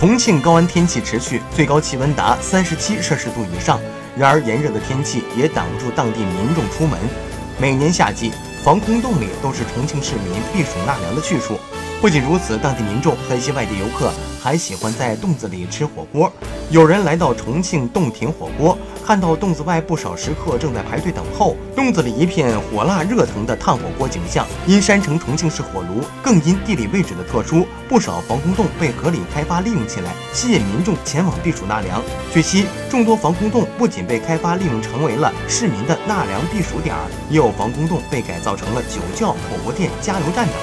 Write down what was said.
重庆高温天气持续，最高气温达三十七摄氏度以上。然而，炎热的天气也挡不住当地民众出门。每年夏季，防空洞里都是重庆市民避暑纳凉的去处。不仅如此，当地民众和一些外地游客还喜欢在洞子里吃火锅。有人来到重庆洞庭火锅，看到洞子外不少食客正在排队等候，洞子里一片火辣热腾的炭火锅景象。因山城重庆市火炉，更因地理位置的特殊，不少防空洞被合理开发利用起来，吸引民众前往避暑纳凉。据悉，众多防空洞不仅被开发利用成为了市民的纳凉避暑点儿，也有防空洞被改造成了酒窖、火锅店、加油站等。